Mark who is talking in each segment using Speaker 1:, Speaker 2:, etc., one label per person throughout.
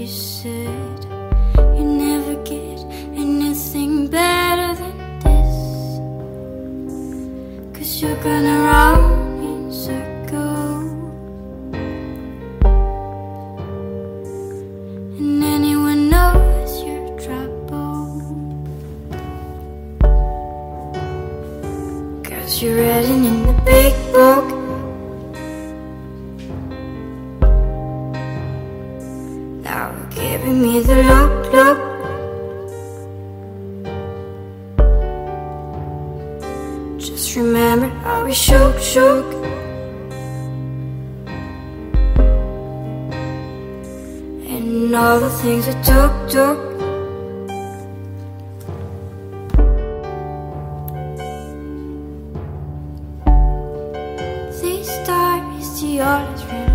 Speaker 1: you said you never get anything better than this. Cause you're gonna run in circles. And anyone knows you're trouble. Cause you're written in the big book. Now giving me the look, look. Just remember how we shook, shook. And all the things we took, took. This star is the oldest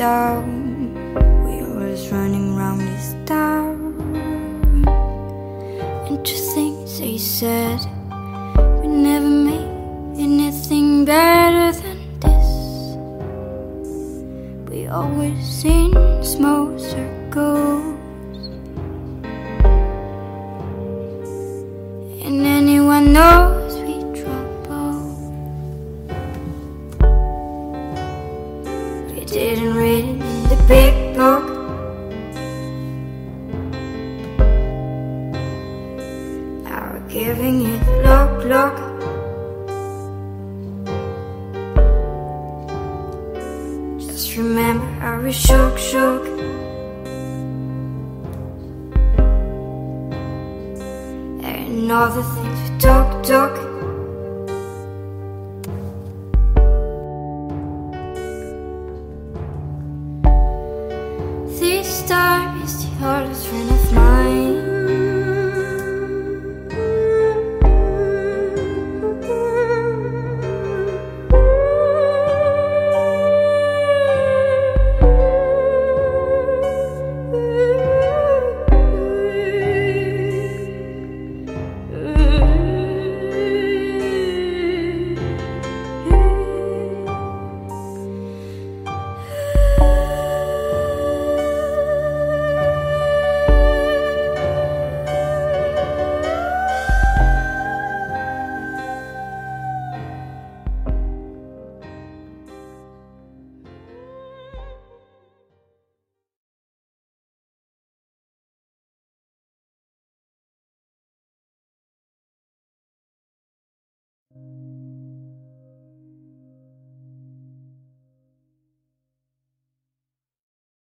Speaker 1: down. We always running round this town. And to things they said, we never made anything better than this. We always in small circles. And didn't read it in the big book. Now we're giving you the look, look. Just remember how we shook, shook. And all the things we took, these stars, you're friend of mine.